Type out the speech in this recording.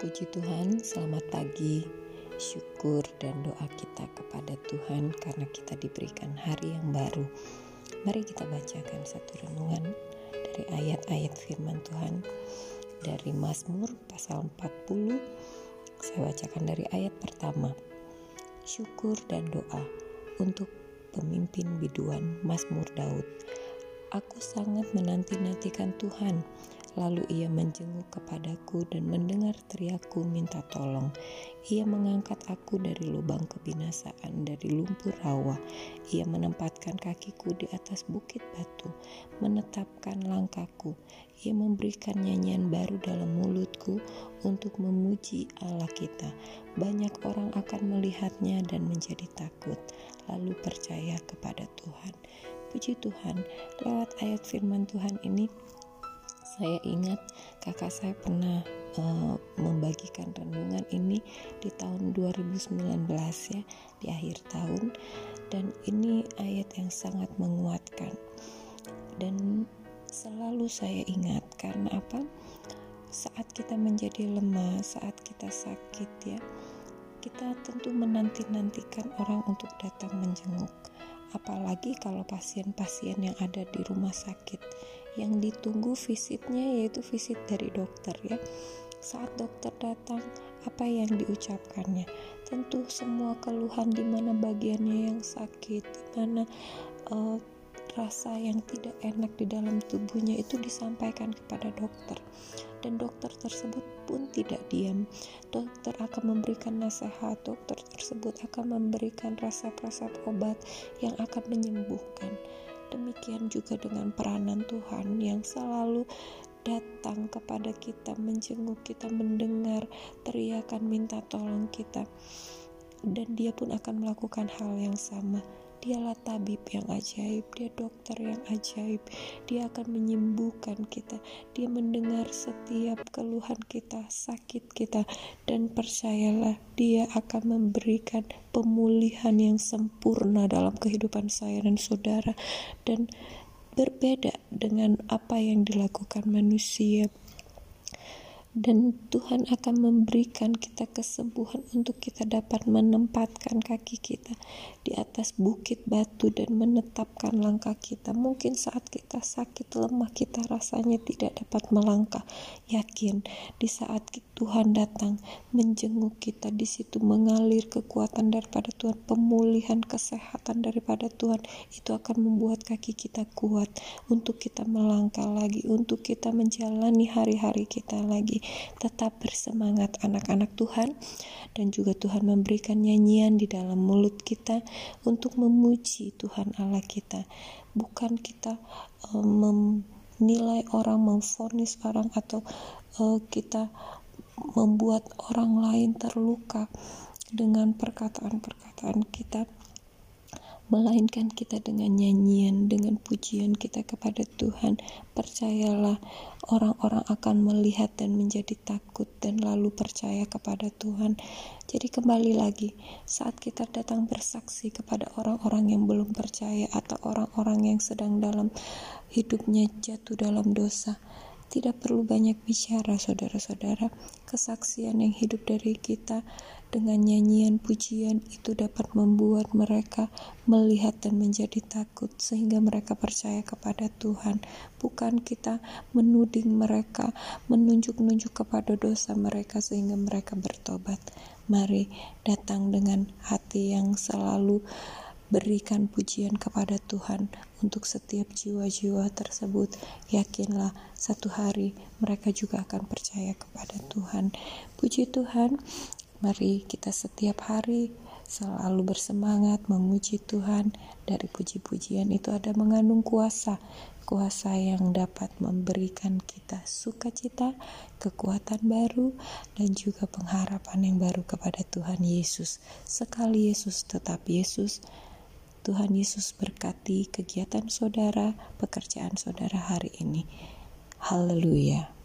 Puji Tuhan, selamat pagi. Syukur dan doa kita kepada Tuhan karena kita diberikan hari yang baru. Mari kita bacakan satu renungan dari ayat-ayat firman Tuhan dari Mazmur pasal 40. Saya bacakan dari ayat pertama. Syukur dan doa untuk pemimpin biduan Mazmur Daud. Aku sangat menanti-nantikan Tuhan Lalu ia menjenguk kepadaku dan mendengar teriakku minta tolong. Ia mengangkat aku dari lubang kebinasaan, dari lumpur rawa. Ia menempatkan kakiku di atas bukit batu, menetapkan langkahku. Ia memberikan nyanyian baru dalam mulutku untuk memuji Allah kita. Banyak orang akan melihatnya dan menjadi takut, lalu percaya kepada Tuhan. Puji Tuhan, lewat ayat firman Tuhan ini saya ingat kakak saya pernah uh, membagikan renungan ini di tahun 2019 ya di akhir tahun. Dan ini ayat yang sangat menguatkan. Dan selalu saya ingat karena apa? Saat kita menjadi lemah saat kita sakit ya kita tentu menanti-nantikan orang untuk datang menjenguk. Apalagi kalau pasien-pasien yang ada di rumah sakit yang ditunggu visitnya yaitu visit dari dokter ya. Saat dokter datang apa yang diucapkannya? Tentu semua keluhan di mana bagiannya yang sakit di mana uh, rasa yang tidak enak di dalam tubuhnya itu disampaikan kepada dokter. Dan dokter tersebut pun tidak diam. Dokter akan memberikan nasihat dokter tersebut akan memberikan resep-resep obat yang akan menyembuhkan Demikian juga dengan peranan Tuhan yang selalu datang kepada kita, menjenguk kita, mendengar teriakan minta tolong kita. Dan dia pun akan melakukan hal yang sama Dialah tabib yang ajaib, dia dokter yang ajaib. Dia akan menyembuhkan kita. Dia mendengar setiap keluhan kita, sakit kita, dan percayalah, dia akan memberikan pemulihan yang sempurna dalam kehidupan saya dan saudara, dan berbeda dengan apa yang dilakukan manusia dan Tuhan akan memberikan kita kesembuhan untuk kita dapat menempatkan kaki kita di atas bukit batu dan menetapkan langkah kita. Mungkin saat kita sakit lemah kita rasanya tidak dapat melangkah. Yakin di saat Tuhan datang menjenguk kita di situ mengalir kekuatan daripada Tuhan, pemulihan kesehatan daripada Tuhan itu akan membuat kaki kita kuat untuk kita melangkah lagi, untuk kita menjalani hari-hari kita lagi tetap bersemangat anak-anak Tuhan dan juga Tuhan memberikan nyanyian di dalam mulut kita untuk memuji Tuhan Allah kita. Bukan kita um, menilai orang memfonis orang atau uh, kita membuat orang lain terluka dengan perkataan-perkataan kita melainkan kita dengan nyanyian, dengan pujian kita kepada Tuhan. Percayalah, orang-orang akan melihat dan menjadi takut, dan lalu percaya kepada Tuhan. Jadi, kembali lagi, saat kita datang bersaksi kepada orang-orang yang belum percaya, atau orang-orang yang sedang dalam hidupnya jatuh dalam dosa, tidak perlu banyak bicara, saudara-saudara. Kesaksian yang hidup dari kita dengan nyanyian pujian itu dapat membuat mereka melihat dan menjadi takut, sehingga mereka percaya kepada Tuhan. Bukan kita menuding mereka, menunjuk-nunjuk kepada dosa mereka, sehingga mereka bertobat. Mari datang dengan hati yang selalu Berikan pujian kepada Tuhan untuk setiap jiwa-jiwa tersebut. Yakinlah, satu hari mereka juga akan percaya kepada Tuhan. Puji Tuhan, mari kita setiap hari selalu bersemangat memuji Tuhan. Dari puji-pujian itu ada mengandung kuasa, kuasa yang dapat memberikan kita sukacita, kekuatan baru, dan juga pengharapan yang baru kepada Tuhan Yesus. Sekali Yesus tetap Yesus, Tuhan Yesus berkati kegiatan saudara, pekerjaan saudara hari ini. Haleluya.